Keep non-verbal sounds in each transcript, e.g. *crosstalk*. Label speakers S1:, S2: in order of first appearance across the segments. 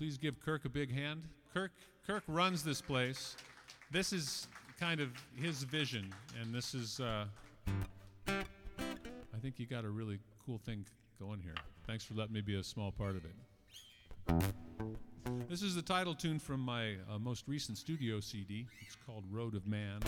S1: Please give Kirk a big hand. Kirk, Kirk runs this place. This is kind of his vision, and this is. Uh, I think you got a really cool thing going here. Thanks for letting me be a small part of it. This is the title tune from my uh, most recent studio CD. It's called Road of Man.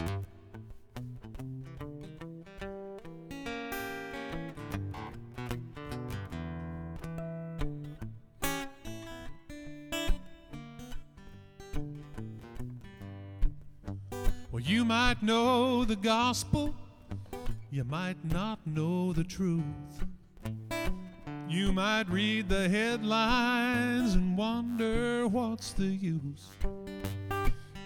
S1: The gospel, you might not know the truth. You might read the headlines and wonder what's the use.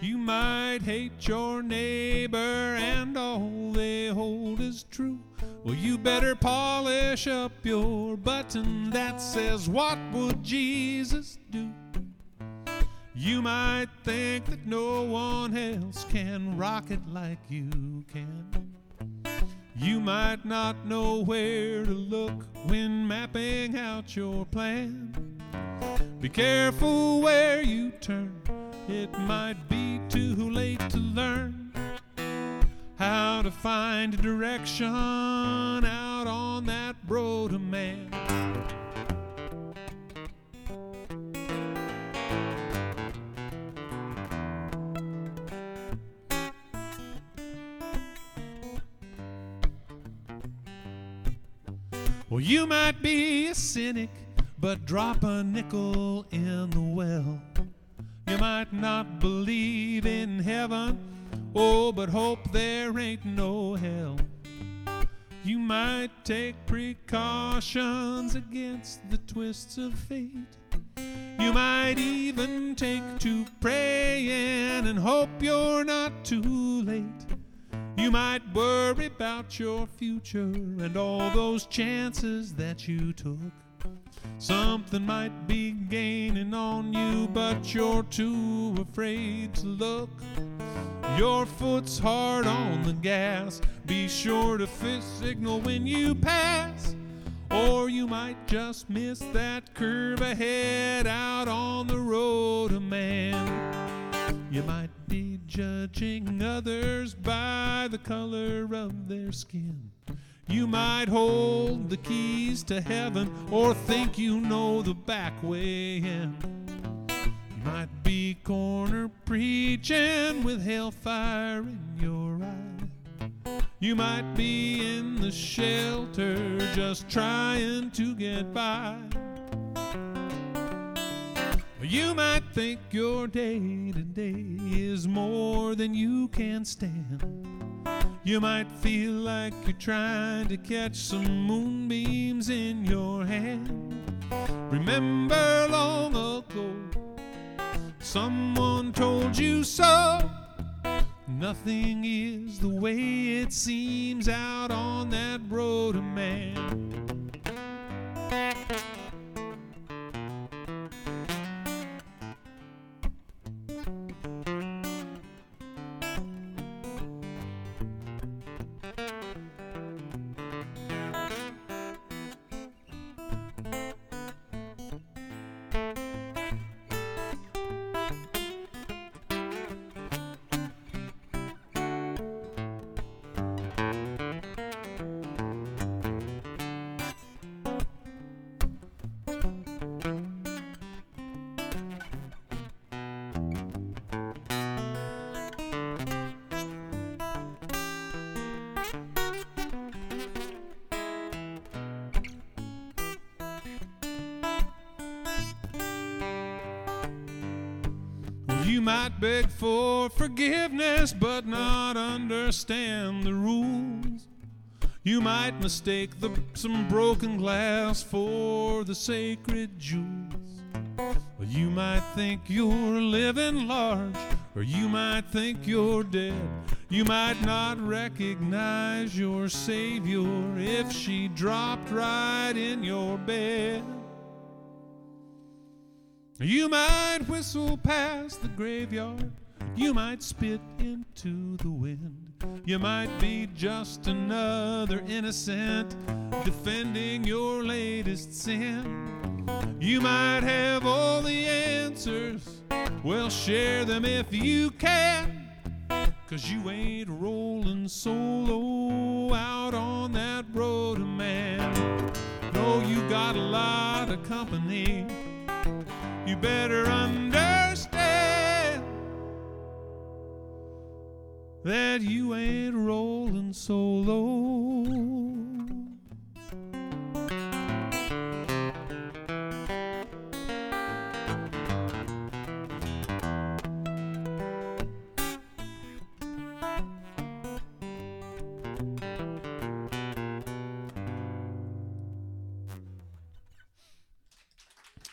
S1: You might hate your neighbor and all they hold is true. Well, you better polish up your button that says, What would Jesus do? You might think that no one else can rock it like you can. You might not know where to look when mapping out your plan. Be careful where you turn, it might be too late to learn how to find direction out on that road of man. Well, you might be a cynic, but drop a nickel in the well. You might not believe in heaven, oh, but hope there ain't no hell. You might take precautions against the twists of fate. You might even take to praying and hope you're not too late. You might worry about your future and all those chances that you took. Something might be gaining on you, but you're too afraid to look. Your foot's hard on the gas. Be sure to fist signal when you pass. Or you might just miss that curve ahead out on the road of man. You might be judging others by the color of their skin. You might hold the keys to heaven or think you know the back way in. You might be corner preaching with hellfire in your eye. You might be in the shelter just trying to get by. You might think your day to day is more than you can stand. You might feel like you're trying to catch some moonbeams in your hand. Remember long ago, someone told you so. Nothing is the way it seems out on that road of man. You might beg for forgiveness but not understand the rules. You might mistake the, some broken glass for the sacred jewels. You might think you're living large, or you might think you're dead. You might not recognize your Savior if she dropped right in your bed. You might whistle past the graveyard. You might spit into the wind. You might be just another innocent defending your latest sin. You might have all the answers Well, share them if you can, cause you ain't rolling solo out on that road, man. No, you got a lot of company. Better understand that you ain't rolling solo.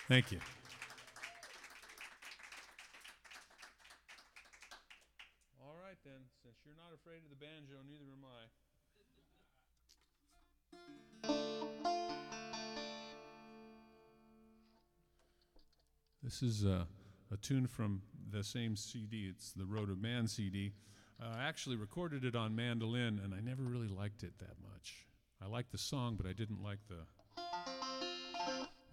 S1: Thank you. All right, then. Since you're not afraid of the banjo, neither am I. This is uh, a tune from the same CD. It's the Road of Man CD. Uh, I actually recorded it on mandolin, and I never really liked it that much. I liked the song, but I didn't like the.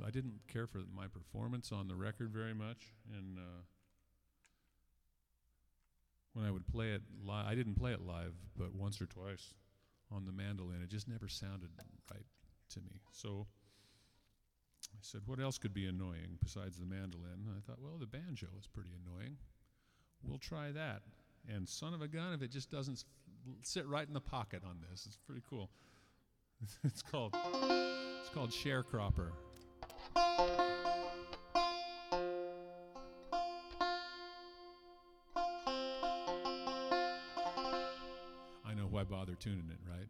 S1: I didn't care for my performance on the record very much, and uh, when I would play it live, I didn't play it live, but once or twice on the mandolin, it just never sounded right to me. So I said, what else could be annoying besides the mandolin? And I thought, well, the banjo is pretty annoying. We'll try that. And son of a gun, if it just doesn't sit right in the pocket on this, it's pretty cool. *laughs* it's called it's called sharecropper. Bother tuning it, right?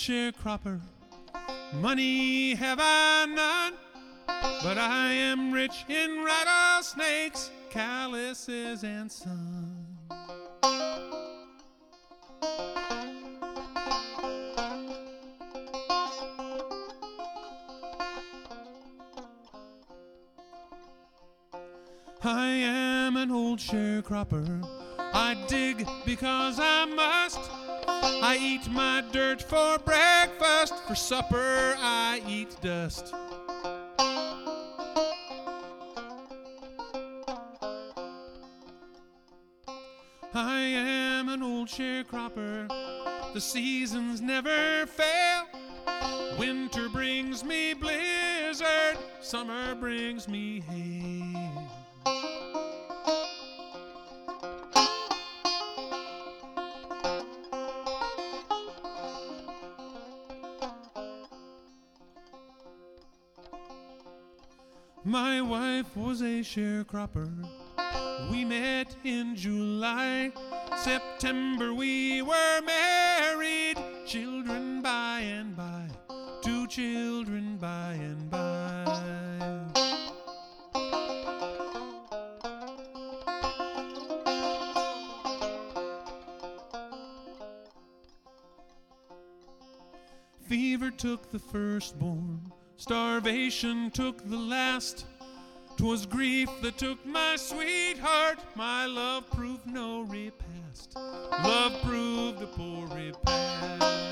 S1: Sharecropper. Money have I none, but I am rich in rattlesnakes, calluses, and sun. I am an old sharecropper. I dig because I must. I eat my dirt for breakfast. For supper, I eat dust. I am an old sharecropper. The seasons never fail. Winter brings me blizzard. Summer brings me hail. My wife was a sharecropper. We met in July. September we were married. Children by and by. Two children by and by. Fever took the firstborn, starvation took the last. 'Twas grief that took my sweetheart, my love proved no repast. Love proved a poor repast.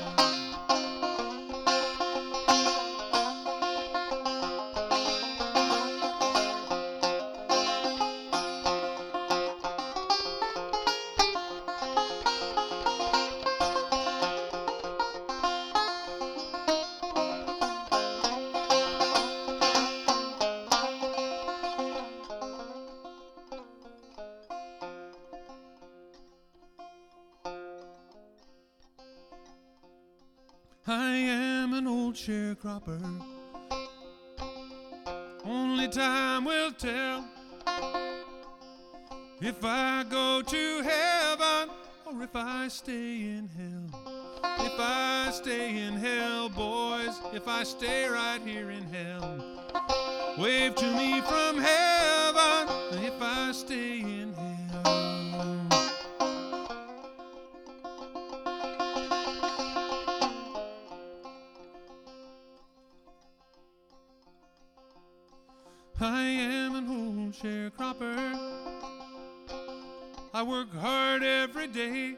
S1: Only time will tell if I go to heaven or if I stay in hell. If I stay in hell, boys, if I stay right here in hell, wave to me from heaven if I stay in hell. Sharecropper. I work hard every day,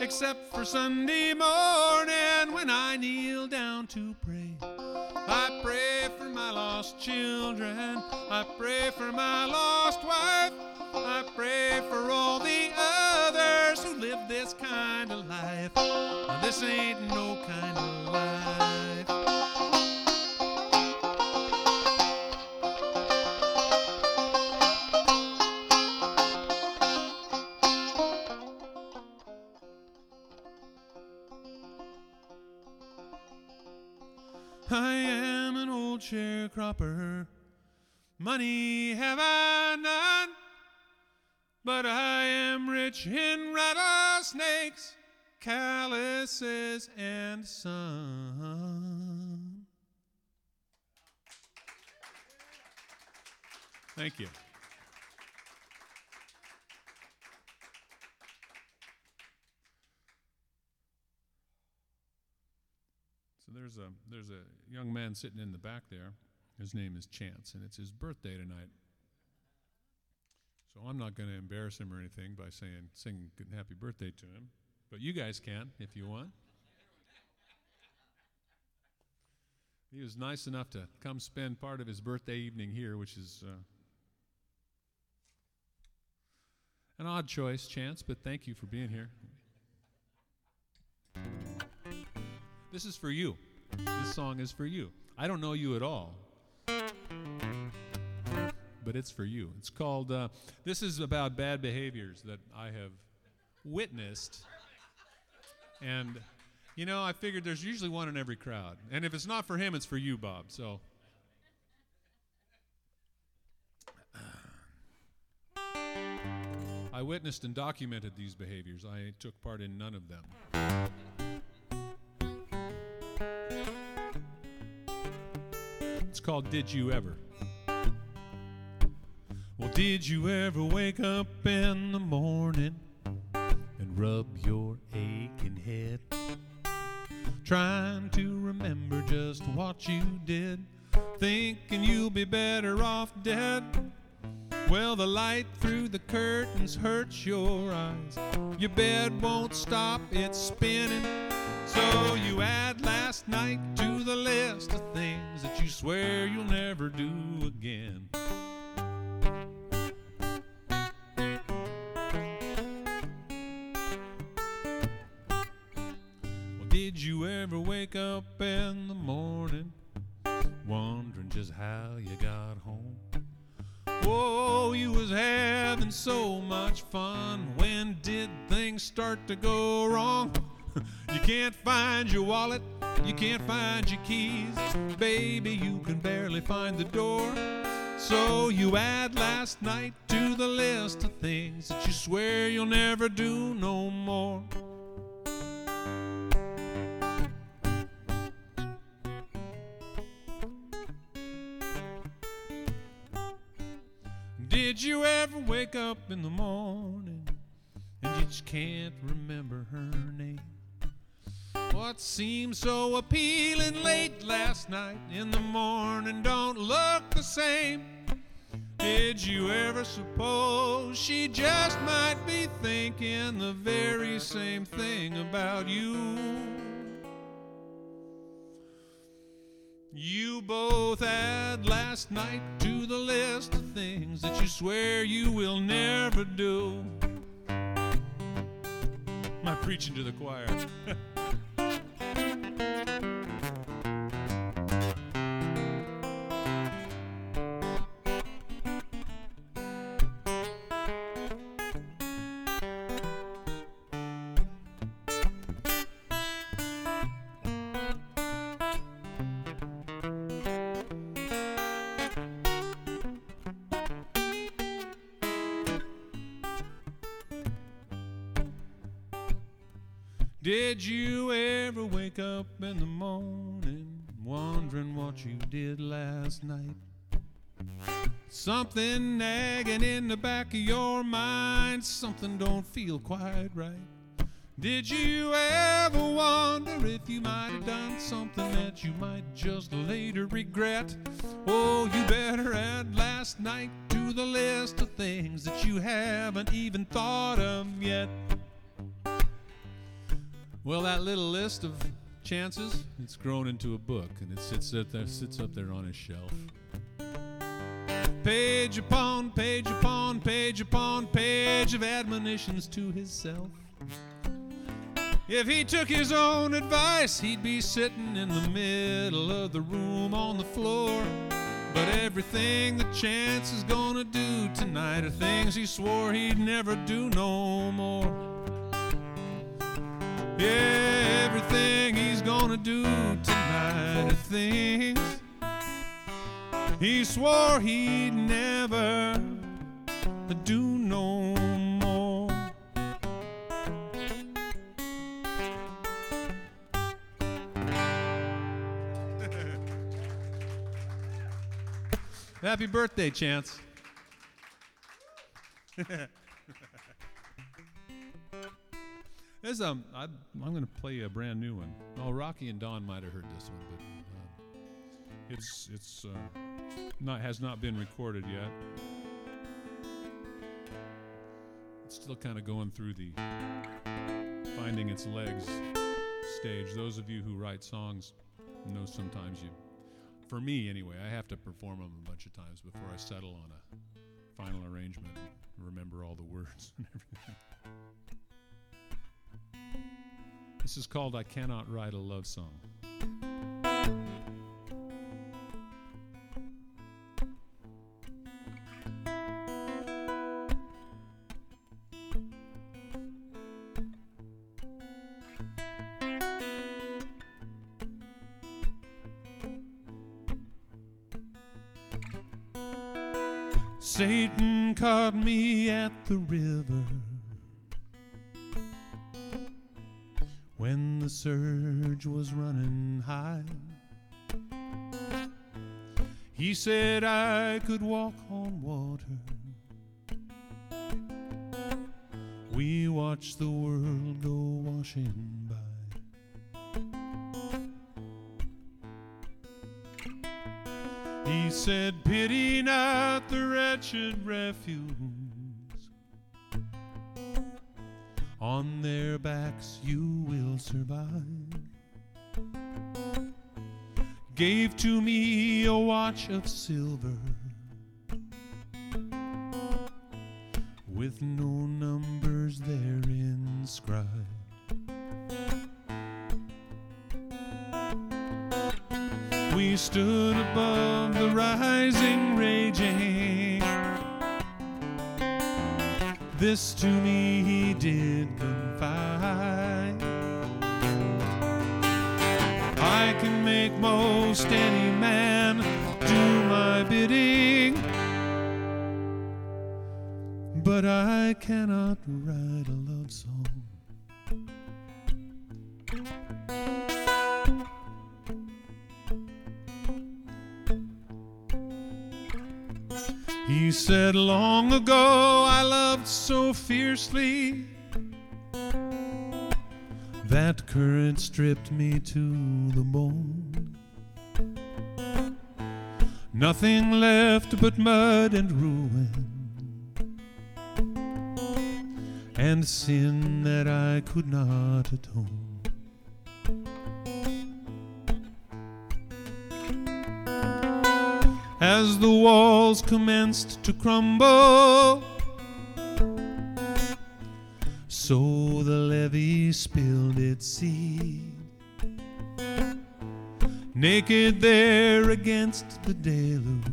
S1: except for Sunday morning when I kneel down to pray. I pray for my lost children. I pray for my lost wife. I pray for all the others who live this kind of life. Now, this ain't no kind of life. Sharecropper. Money have I none, but I am rich in rattlesnakes, calluses, and sun. Thank you. So there's a there's a young man sitting in the back there. His name is Chance, and it's his birthday tonight. So I'm not going to embarrass him or anything by saying sing happy birthday to him, but you guys can if you want. He was nice enough to come spend part of his birthday evening here, which is uh, an odd choice, Chance, but thank you for being here. This is for you. This song is for you. I don't know you at all, but it's for you. It's called, uh, this is about bad behaviors that I have witnessed. And, you know, I figured there's usually one in every crowd. And if it's not for him, it's for you, Bob. So. I witnessed and documented these behaviors. I took part in none of them. Called Did You Ever? Well, did you ever wake up in the morning and rub your aching head? Trying to remember just what you did, thinking you'll be better off dead. Well, the light through the curtains hurts your eyes. Your bed won't stop, it's spinning. So you add last night to the list of things that you swear you'll never do again. Well, did you ever wake up in the morning wondering just how you got home? Whoa, you was having so much fun. When did things start to go wrong? *laughs* you can't find your wallet, you can't find your keys. Baby, you can barely find the door. So you add last night to the list of things that you swear you'll never do no more. Did you ever wake up in the morning and you just can't remember her name? What seemed so appealing late last night in the morning don't look the same. Did you ever suppose she just might be thinking the very same thing about you? You both add last night to the list of things that you swear you will never do. My preaching to the choir? *laughs* up in the morning wondering what you did last night? Something nagging in the back of your mind, something don't feel quite right. Did you ever wonder if you might have done something that you might just later regret? Oh, you better add last night to the list of things that you haven't even thought of yet. Well, that little list of Chance's, it's grown into a book and it sits up there, sits up there on his shelf. Page upon page upon page upon page of admonitions to himself. If he took his own advice, he'd be sitting in the middle of the room on the floor. But everything the Chance is gonna do tonight are things he swore he'd never do no more. Yeah, everything gonna do tonight are things he swore he'd never do no more. *laughs* Happy birthday, Chance. *laughs* There's um, I, I'm going to play a brand new one. Rocky and Don might have heard this one, but uh, it's it's uh, not has not been recorded yet. It's still kind of going through the finding its legs stage. Those of you who write songs know sometimes you, for me anyway, I have to perform them a bunch of times before I settle on a final arrangement and remember all the words *laughs* and everything. This is called I Cannot Write a Love Song. Satan caught me at the river surge was running high. He said I could walk on water. We watched the world go washing by. He said, Pity not the wretched refuse. On their backs you will survive. Gave to me a watch of silver with no numbers there inscribed. We stood above the rising, raging. This to me he did confide. I can make most any man do my bidding, but I cannot write a love song. He said, Long ago I loved so fiercely that current stripped me to the bone. Nothing left but mud and ruin, and sin that I could not atone. As the walls commenced to crumble. So the levee spilled its seed. Naked there against the deluge,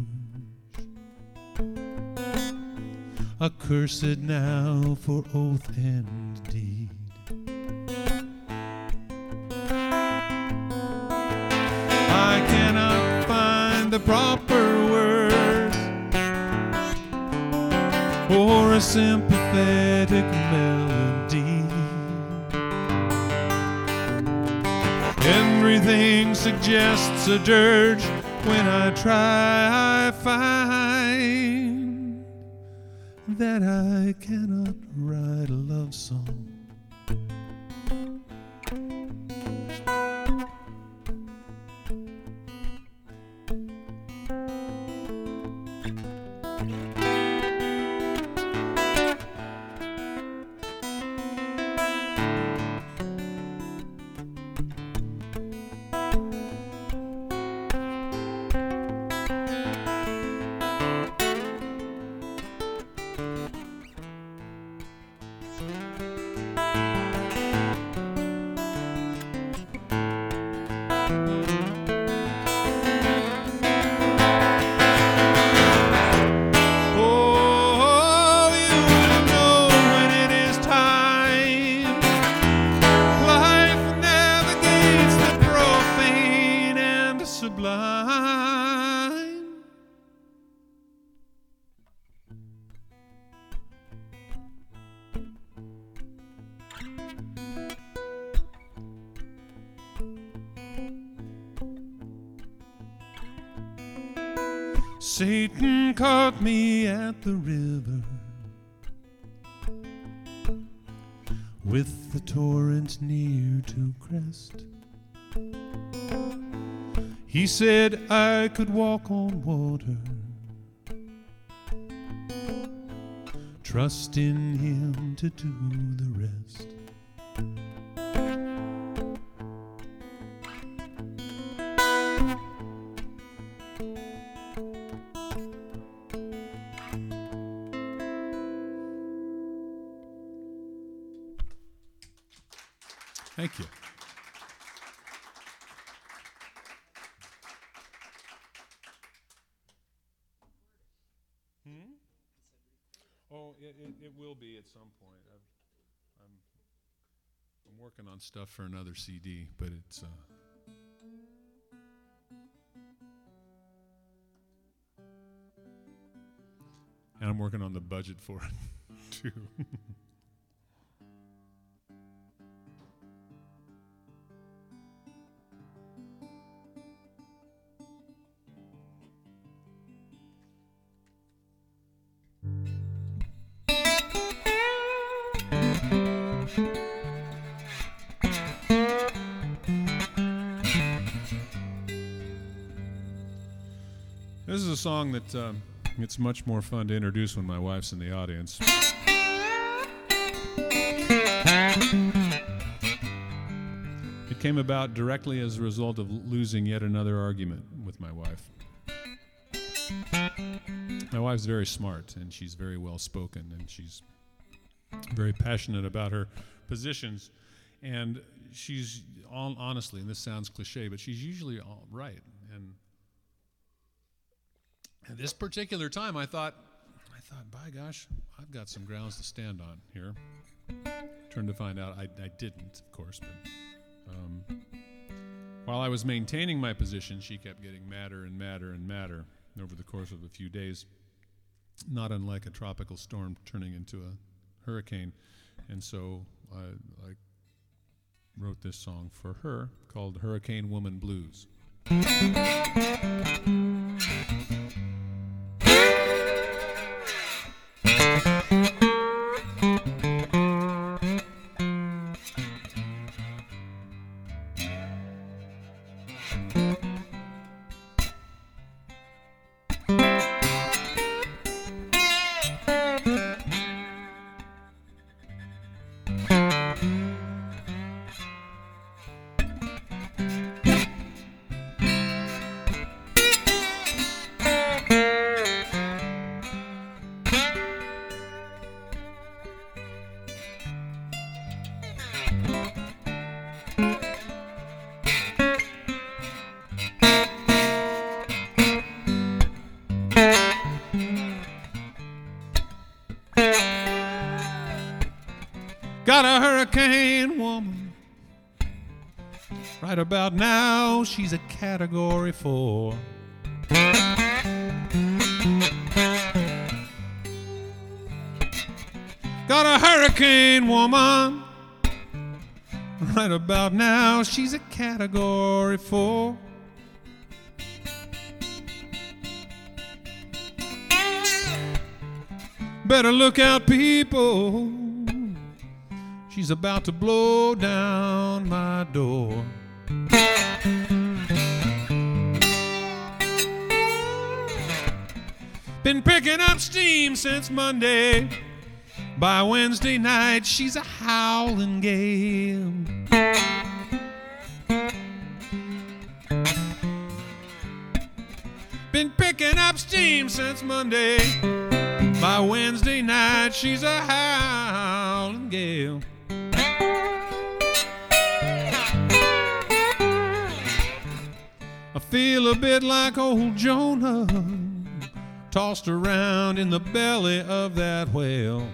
S1: accursed now for oath and deed. I cannot find the proper or a sympathetic melody. Everything suggests a dirge. When I try, I find that I cannot write a love song. The river with the torrent near to crest. He said I could walk on water. Trust in him to do the rest. On stuff for another CD, but it's. Uh, and I'm working on the budget for it, *laughs* too. *laughs* that um, it's much more fun to introduce when my wife's in the audience. It came about directly as a result of losing yet another argument with my wife. My wife's very smart and she's very well spoken and she's very passionate about her positions. And she's honestly, and this sounds cliche, but she's usually all right. At this particular time, I thought, I thought, by gosh, I've got some grounds to stand on here. Turned to find out I, I didn't, of course, but um, while I was maintaining my position, she kept getting madder and madder and madder over the course of a few days, not unlike a tropical storm turning into a hurricane. And so I, I wrote this song for her called Hurricane Woman Blues. Category four. Better look out, people. She's about to blow down my door. Been picking up steam since Monday. By Wednesday night, she's a howling gale. Picking up steam since Monday. By Wednesday night, she's a howling gale. I feel a bit like old Jonah, tossed around in the belly of that whale.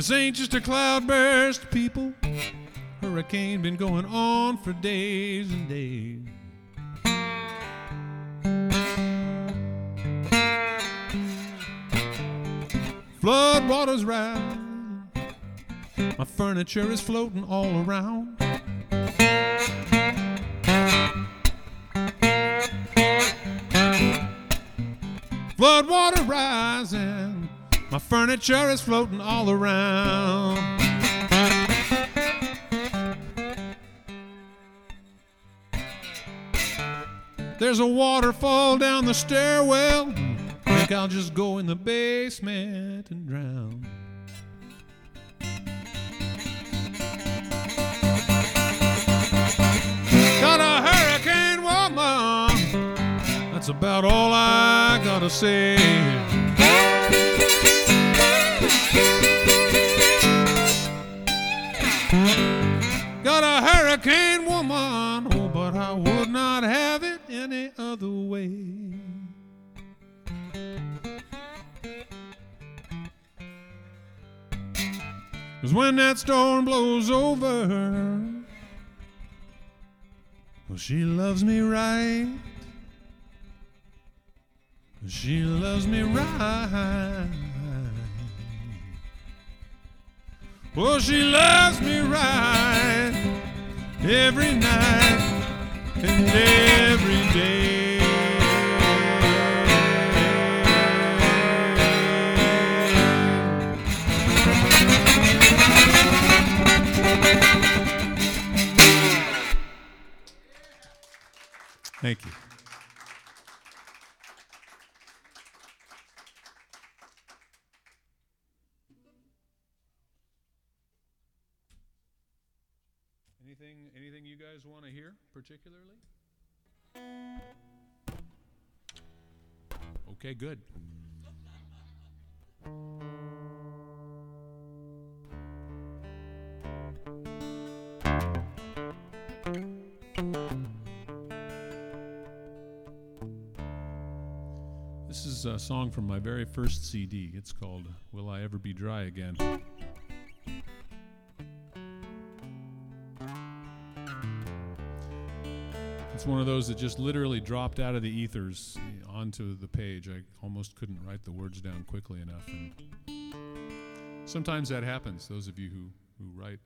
S1: This ain't just a cloudburst, people. Hurricane been going on for days and days. Flood waters rise. My furniture is floating all around. Flood water rising. My furniture is floating all around. There's a waterfall down the stairwell. Think I'll just go in the basement and drown. Got a hurricane woman. That's about all I gotta say. Got a hurricane woman, oh, but I would not have it any other way. Cause when that storm blows over, well, she loves me right. She loves me right. Well, she loves me right every night and every day. Thank you. Anything, anything you guys want to hear particularly? Okay, good. This is a song from my very first CD. It's called Will I Ever Be Dry Again? It's one of those that just literally dropped out of the ethers onto the page. I almost couldn't write the words down quickly enough. And sometimes that happens. Those of you who, who write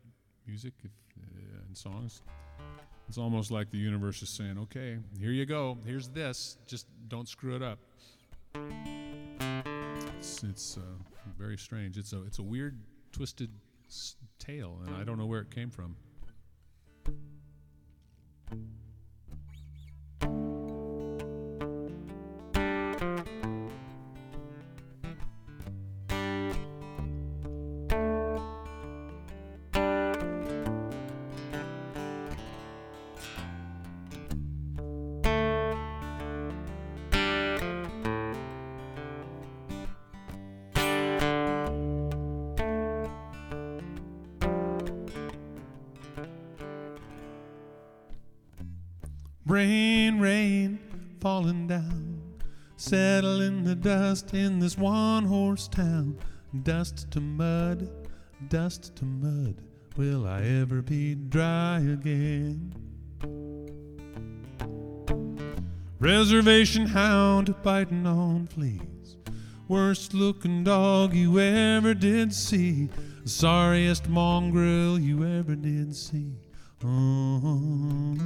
S1: music if, uh, and songs, it's almost like the universe is saying, okay, here you go. Here's this. Just don't screw it up. It's, it's uh, very strange. It's a, it's a weird, twisted tale, and I don't know where it came from. Dust in this one horse town. Dust to mud, dust to mud. Will I ever be dry again? Reservation hound biting on fleas. Worst looking dog you ever did see. Sorriest mongrel you ever did see. Oh.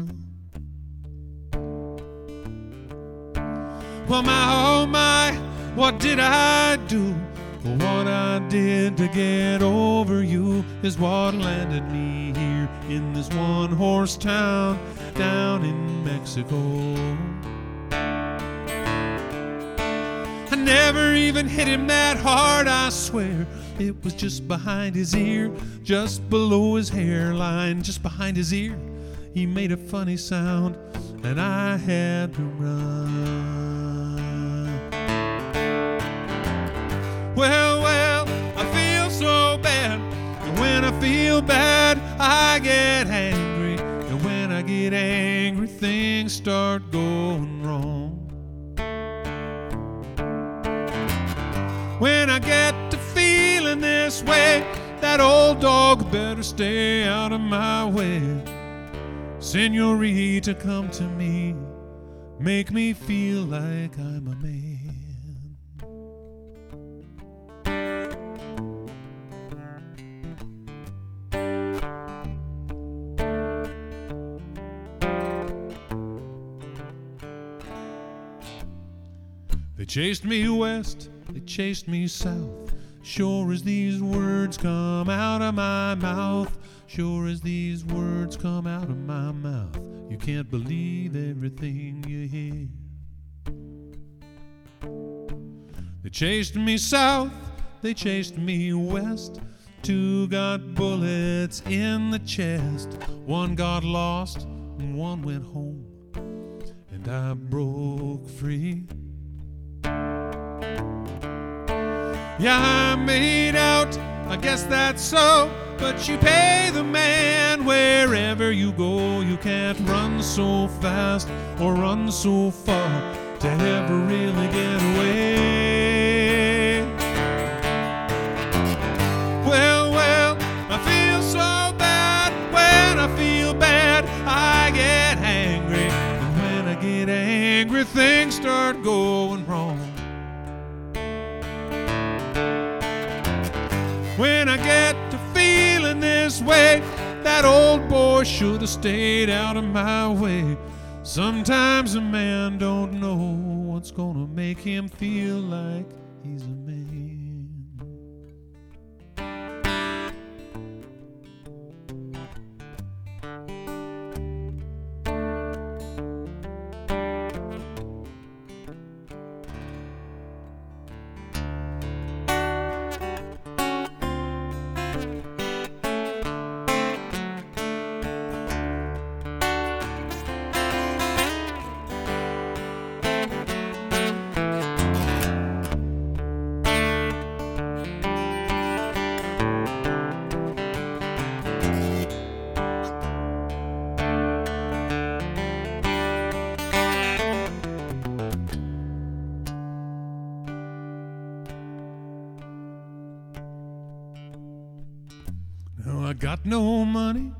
S1: Well, my, oh my, what did I do? What I did to get over you is what landed me here in this one horse town down in Mexico. I never even hit him that hard, I swear. It was just behind his ear, just below his hairline, just behind his ear. he made a funny sound, and I had to run. Well, well, I feel so bad. And when I feel bad, I get angry. And when I get angry, things start going wrong. When I get to feeling this way, that old dog better stay out of my way. Senorita, come to me, make me feel like I'm a man. Chased me west, they chased me south. Sure as these words come out of my mouth, sure as these words come out of my mouth, you can't believe everything you hear. They chased me south, they chased me west. Two got bullets in the chest. One got lost, and one went home. And I broke free. Yeah, I made out, I guess that's so. But you pay the man wherever you go. You can't run so fast or run so far to ever really get away. Well, well, I feel so bad. When I feel bad, I get angry. And when I get angry, things start going should have stayed out of my way. Sometimes a man don't know what's gonna make him feel like got no money,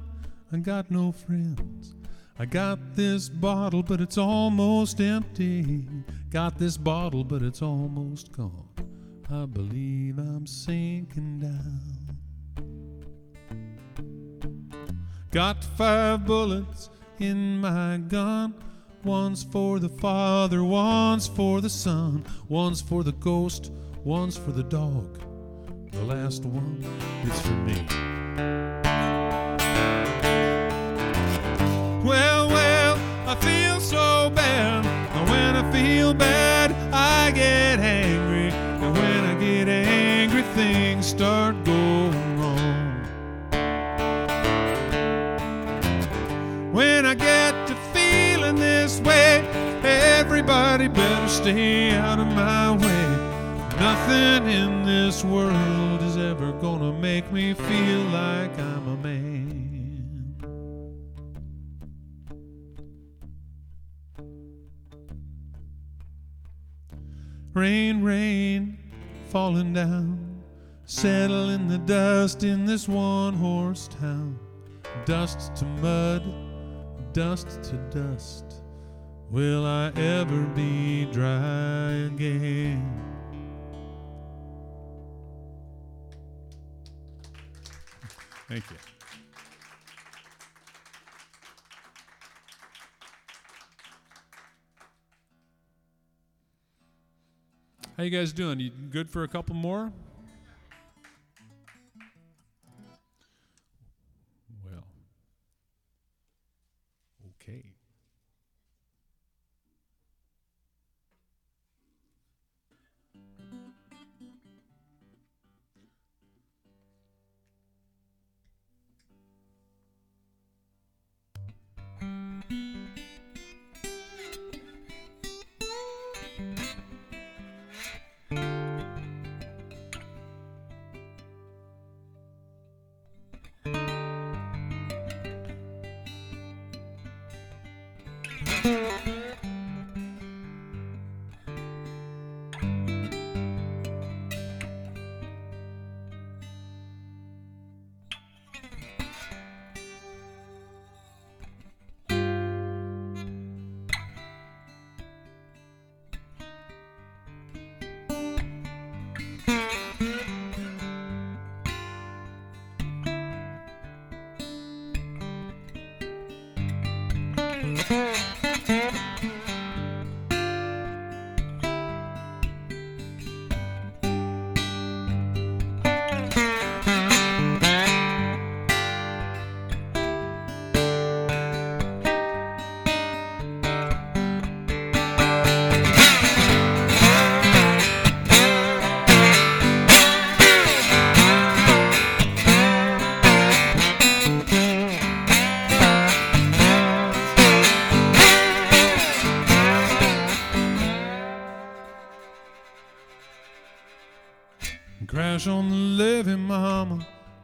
S1: I got no friends. I got this bottle, but it's almost empty. Got this bottle, but it's almost gone. I believe I'm sinking down. Got five bullets in my gun. One's for the father, one's for the son, one's for the ghost, one's for the dog. The last one is for me. Well, well, I feel so bad. And when I feel bad, I get angry. And when I get angry, things start going wrong. When I get to feeling this way, everybody better stay out of my way. Nothing in this world is ever gonna make me feel like I'm a man. Rain, rain, falling down. settling the dust in this one horse town. Dust to mud, dust to dust. Will I ever be dry again? Thank you. How you guys doing? You good for a couple more?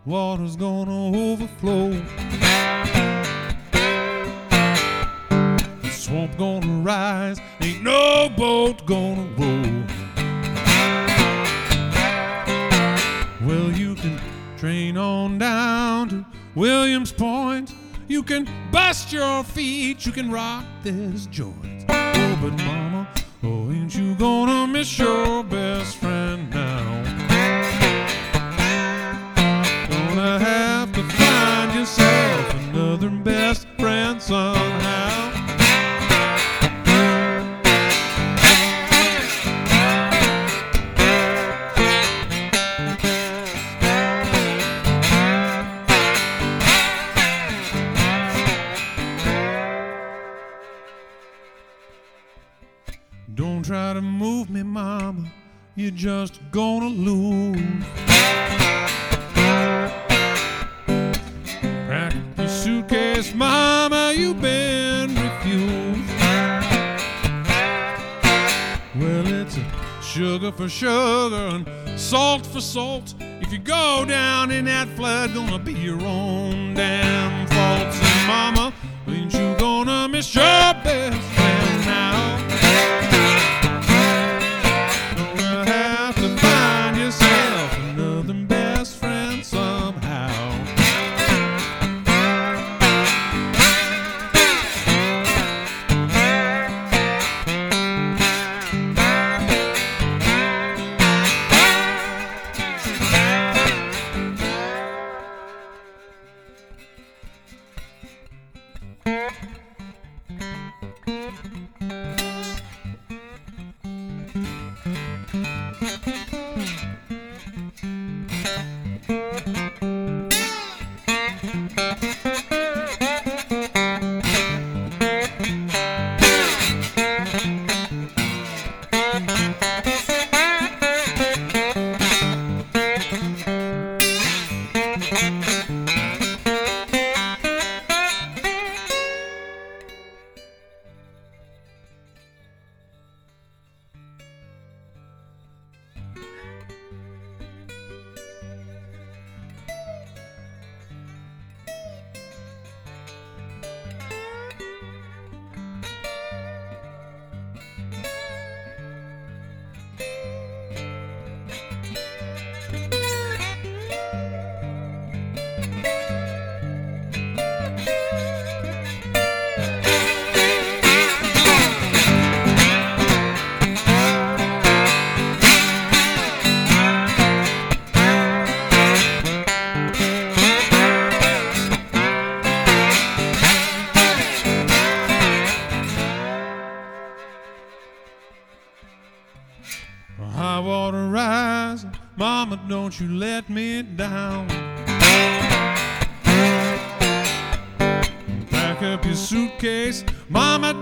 S1: Water's gonna overflow. The swamp gonna rise. Ain't no boat gonna roll. Well, you can train on down to Williams Point. You can bust your feet. You can rock this joint. Just gonna lose. Pack your suitcase, mama. You've been refused. Well, it's sugar for sugar and salt for salt. If you go down in that flood, gonna be your own damn fault. And mama,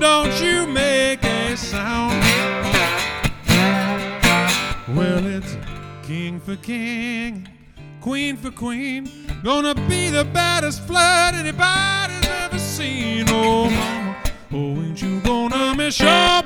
S1: don't you make a sound. Well, it's king for king, queen for queen. Gonna be the baddest flood anybody's ever seen. Oh, mama, oh, ain't you gonna miss your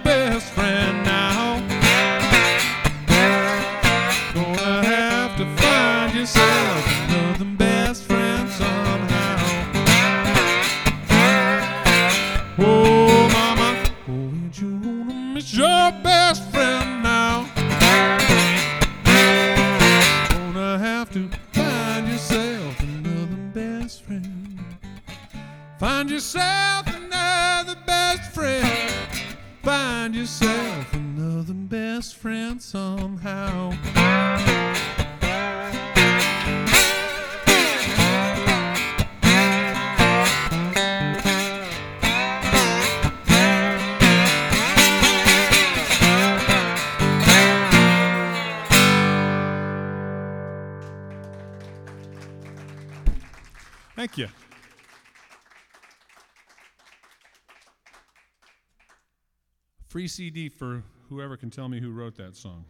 S1: Free CD for whoever can tell me who wrote that song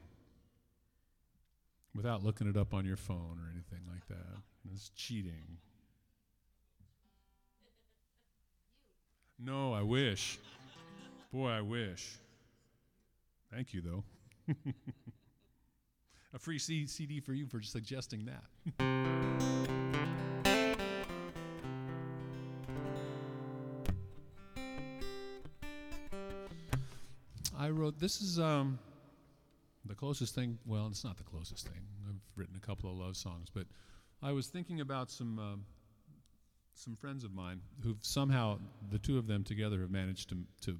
S1: without looking it up on your phone or anything like that. It's cheating. No, I wish. Boy, I wish. Thank you, though. *laughs* a free CD for you for suggesting that. *laughs* wrote this is um, the closest thing. Well, it's not the closest thing. I've written a couple of love songs, but I was thinking about some um, some friends of mine who've somehow the two of them together have managed to to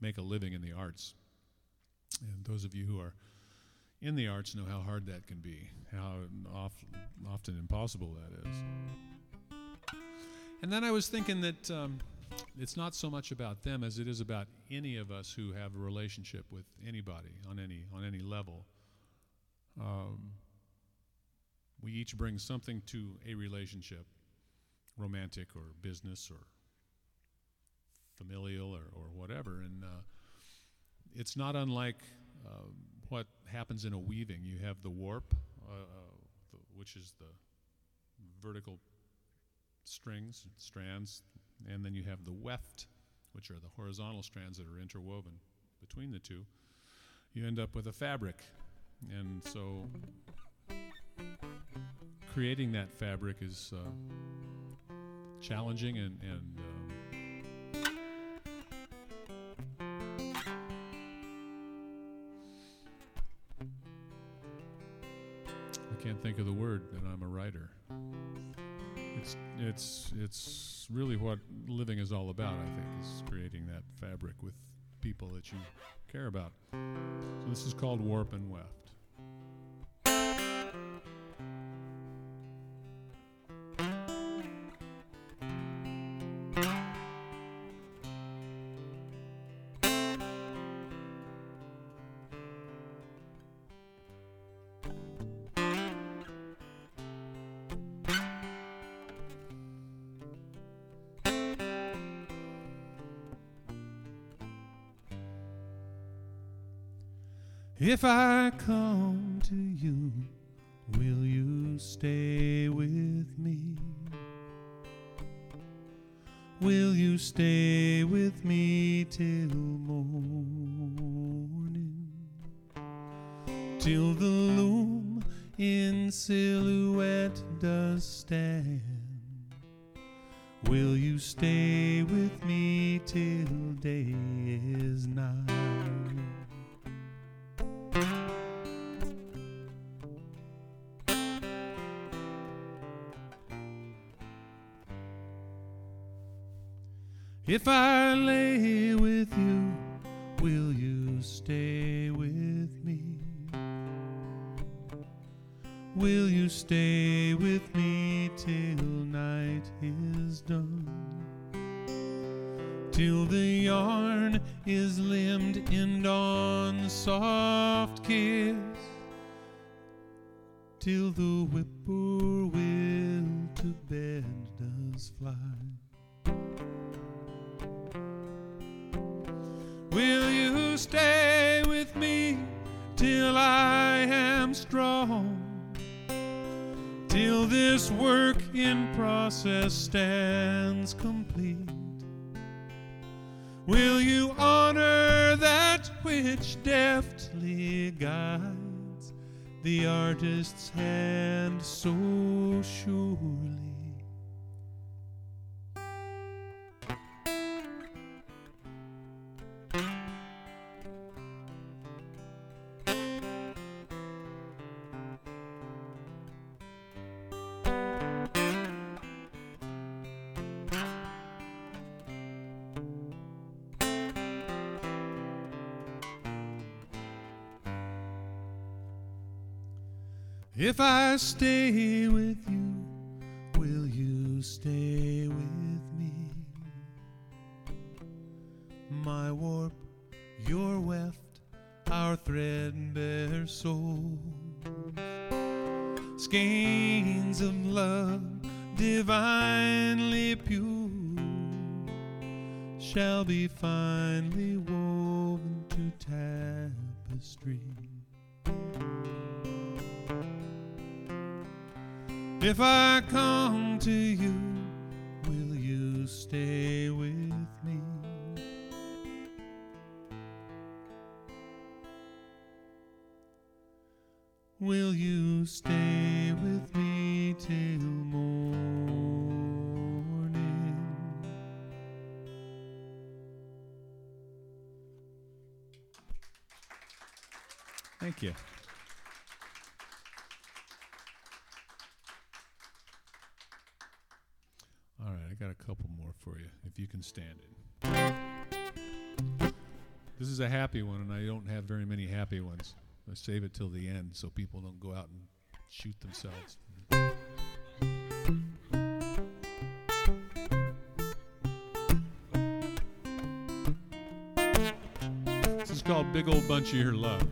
S1: make a living in the arts. And those of you who are in the arts know how hard that can be, how oft, often impossible that is. And then I was thinking that um, it's not so much about them as it is about any of us who have a relationship with anybody on any on any level. Um, we each bring something to a relationship, romantic or business or familial or, or whatever, and uh, it's not unlike uh, what happens in a weaving. You have the warp, uh, uh, the, which is the vertical strings, strands, and then you have the weft, which are the horizontal strands that are interwoven between the two. You end up with a fabric. And so creating that fabric is uh, challenging and, and um, I can't think of the word, and I'm a writer. It's it's it's really what living is all about. I think is creating that fabric with people that you care about. So this is called warp and weft. If I come with me till I am strong? Till this work in process stands complete? Will you honor that which deftly guides the artist's hand so surely? If I stay with you, This is a happy one, and I don't have very many happy ones. I save it till the end so people don't go out and shoot themselves. This is called Big Old Bunch of Your Love.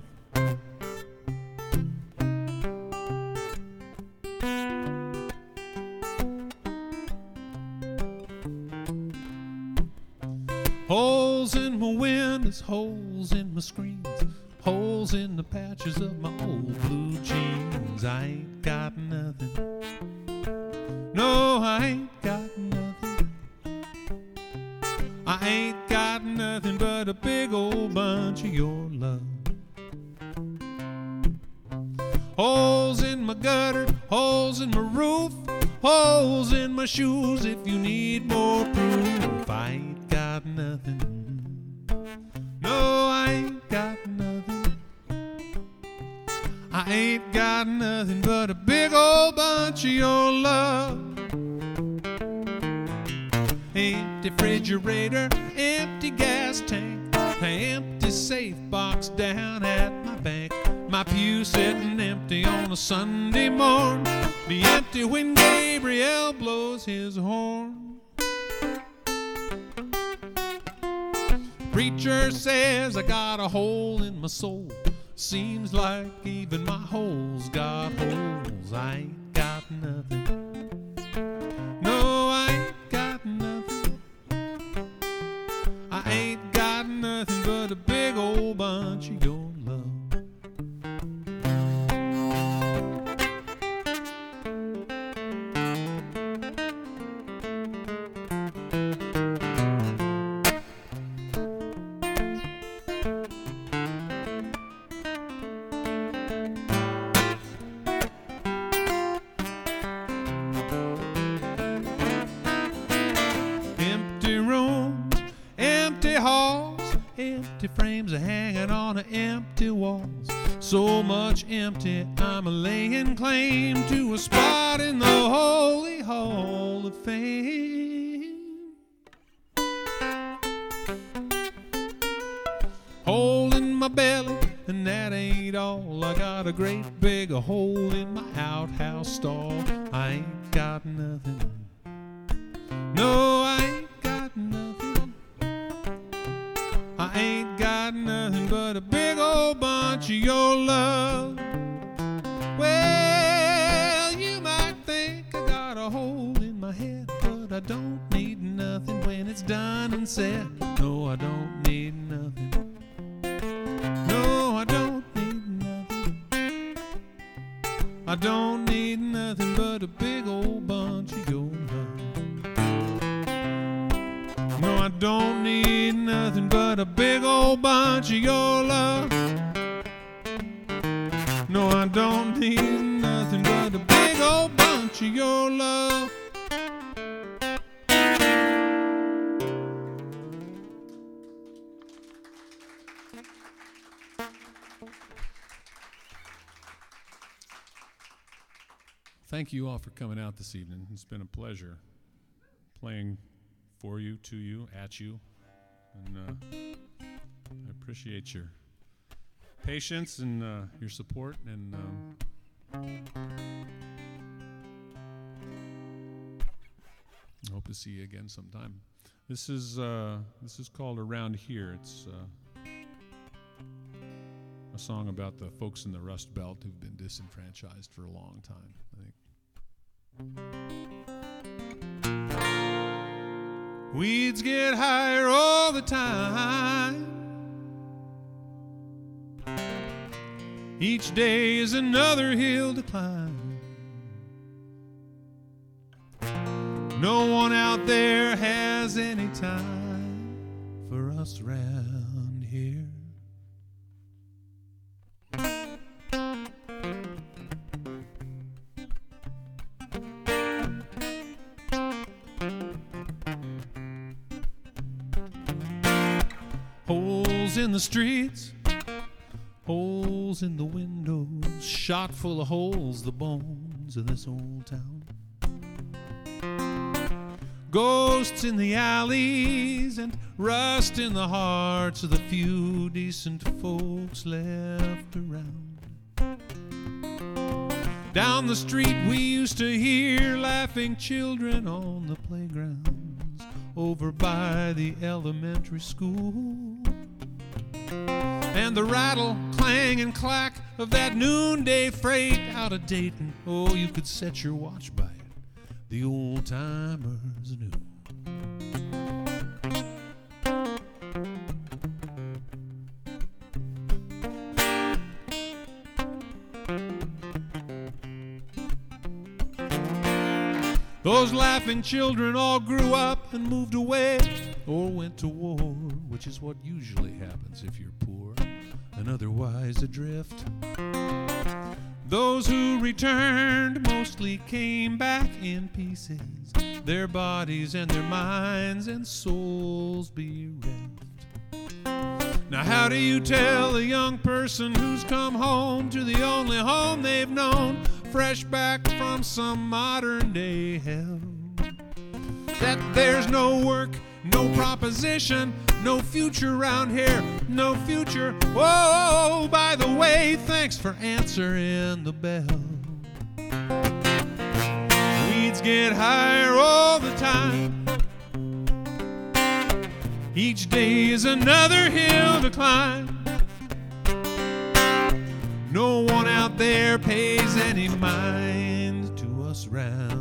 S1: this evening. It's been a pleasure playing for you, to you, at you. And uh, I appreciate your patience and uh, your support. And um, hope to see you again sometime. This is uh, this is called Around Here. It's uh, a song about the folks in the Rust Belt who've been disenfranchised for a long time. Weeds get higher all the time. Each day is another hill to climb. No one out there has any time for us round. The streets, holes in the windows, shot full of holes, the bones of this old town. Ghosts in the alleys and rust in the hearts of the few decent folks left around. Down the street, we used to hear laughing children on the playgrounds over by the elementary school. And the rattle, clang, and clack of that noonday freight out of Dayton. Oh, you could set your watch by it. The old timers knew. Those laughing children all grew up and moved away or went to war, which is what usually happens if you're poor and otherwise adrift. Those who returned mostly came back in pieces, their bodies and their minds and souls bereft. Now, how do you tell a young person who's come home to the only home they've known, fresh back from some modern day hell, that there's no work, no proposition, no future around here, no future? Whoa, by the way, thanks for answering the bell. Weeds get higher all the time. Each day is another hill to climb. No one out there pays any mind to us round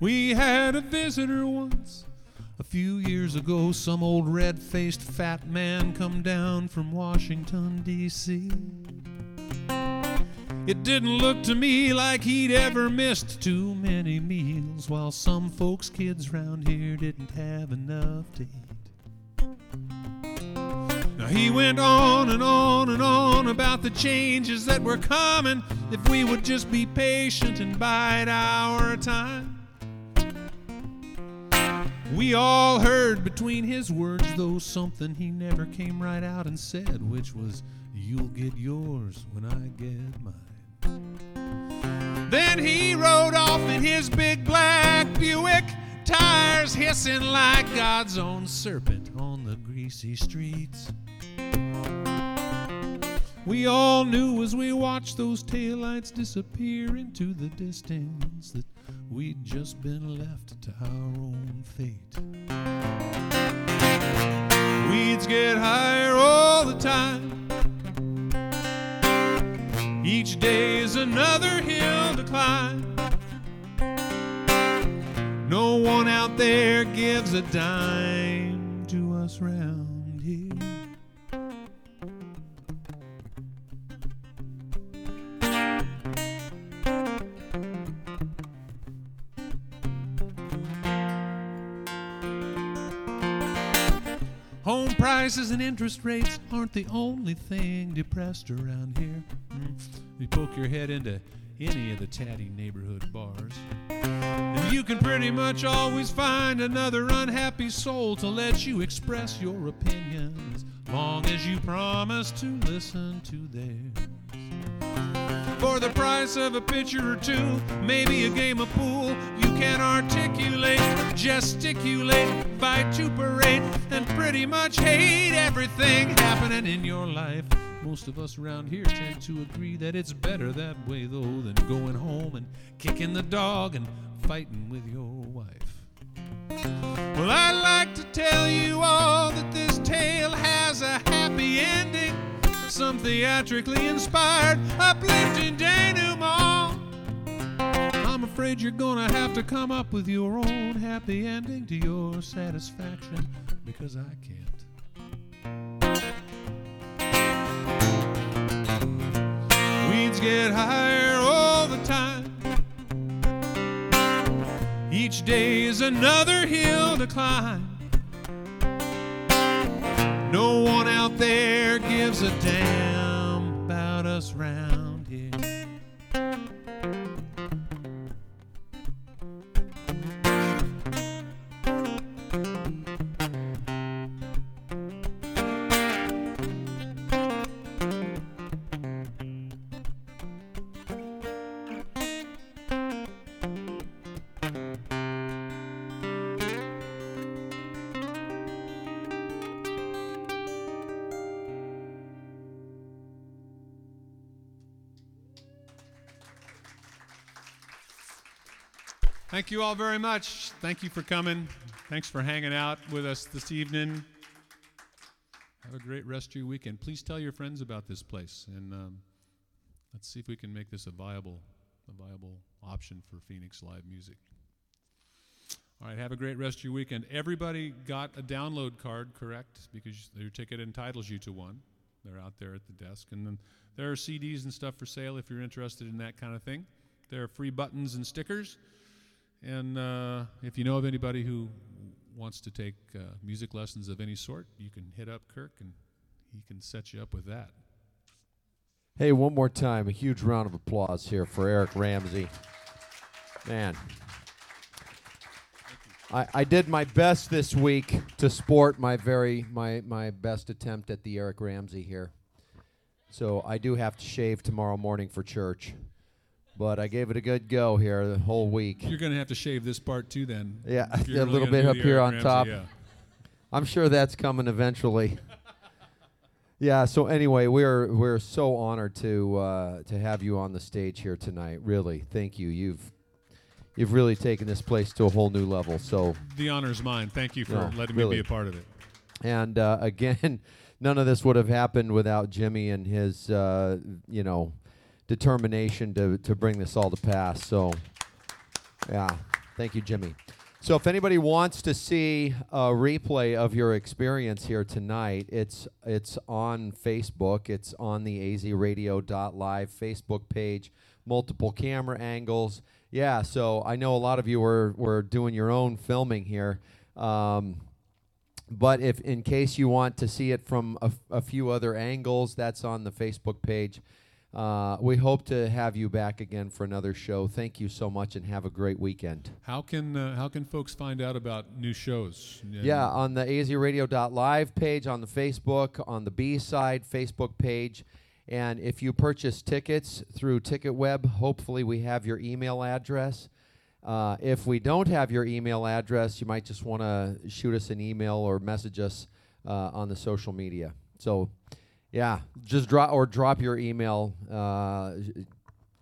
S1: We had a visitor once. A few years ago, some old red faced fat man come down from Washington, D.C. It didn't look to me like he'd ever missed too many meals, while some folks' kids round here didn't have enough to eat. Now he went on and on and on about the changes that were coming if we would just be patient and bide our time. We all heard between his words, though, something he never came right out and said, which was, You'll get yours when I get mine. Then he rode off in his big black Buick, tires hissing like God's own serpent on the greasy streets. We all knew as we watched those taillights disappear into the distance that we'd just been left to our own fate. Weeds get higher all the time. Each day is another hill to climb. No one out there gives a dime to us round prices and interest rates aren't the only thing depressed around here. Mm. You poke your head into any of the tatty neighborhood bars, and you can pretty much always find another unhappy soul to let you express your opinions, long as you promise to listen to theirs. For the price of a pitcher or two, maybe a game of pool, you can articulate, gesticulate, vituperate, and pretty much hate everything happening in your life. Most of us around here tend to agree that it's better that way, though, than going home and kicking the dog and fighting with your wife. Well, I'd like to tell you all that this tale has a happy ending some theatrically inspired, uplifting denouement. I'm afraid you're gonna have to come up with your own happy ending to your satisfaction because I can't. Weeds get higher all the time. Each day is another hill to climb. No one out there gives a damn about us round Thank you all very much. Thank you for coming. Thanks for hanging out with us this evening. Have a great rest of your weekend. Please tell your friends about this place, and um, let's see if we can make this a viable, a viable option for Phoenix live music. All right, have a great rest of your weekend. Everybody got a download card, correct? Because your ticket entitles you to one. They're out there at the desk, and then there are CDs and stuff for sale if you're interested in that kind of thing. There are free buttons and stickers. And uh, if you know of anybody who wants to take uh, music lessons of any sort, you can hit up Kirk and he can set you up with that.
S2: Hey, one more time, a huge round of applause here for Eric Ramsey. Man. I, I did my best this week to sport my very my my best attempt at the Eric Ramsey here. So I do have to shave tomorrow morning for church. But I gave it a good go here the whole week.
S1: You're going to have to shave this part too, then.
S2: Yeah, *laughs* a
S1: really
S2: little bit up here on top.
S1: Yeah.
S2: I'm sure that's coming eventually. *laughs* yeah. So anyway, we're we're so honored to uh, to have you on the stage here tonight. Really, thank you. You've you've really taken this place to a whole new level. So
S1: The honor's mine. Thank you for
S2: No,
S1: letting me be a part of it.
S2: and uh, *laughs* again, none of this would have happened without Jimmy and his uh, you know determination to to bring this all to pass. So yeah, thank you, Jimmy. So if anybody wants to see a replay of your experience here tonight, it's it's on Facebook. It's on the azradio.live Facebook page, multiple camera angles. Yeah, so I know a lot of you were, were doing your own filming here. Um, but if in case you want to see it from a, f- a few other angles, that's on the Facebook page. Uh, we hope to have you back again for another show. Thank you so much and have a great weekend.
S1: How can uh, how can folks find out about new shows? And-
S2: Yeah, on the azradio.live page, on the Facebook, on the B side Facebook page. And if you purchase tickets through TicketWeb, hopefully we have your email address. Uh, if we don't have your email address, you might just want to shoot us an email or message us uh, on the social media. So, yeah, just drop or drop your email. Uh,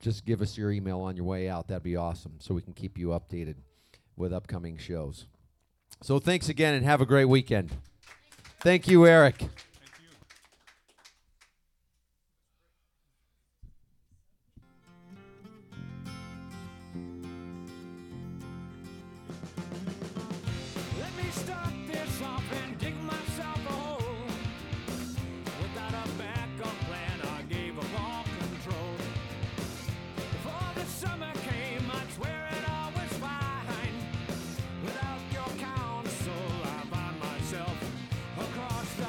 S2: just give us your email on your way out. That'd be awesome, so we can keep you updated with upcoming shows. So thanks again and have a great weekend. Thank you, Eric.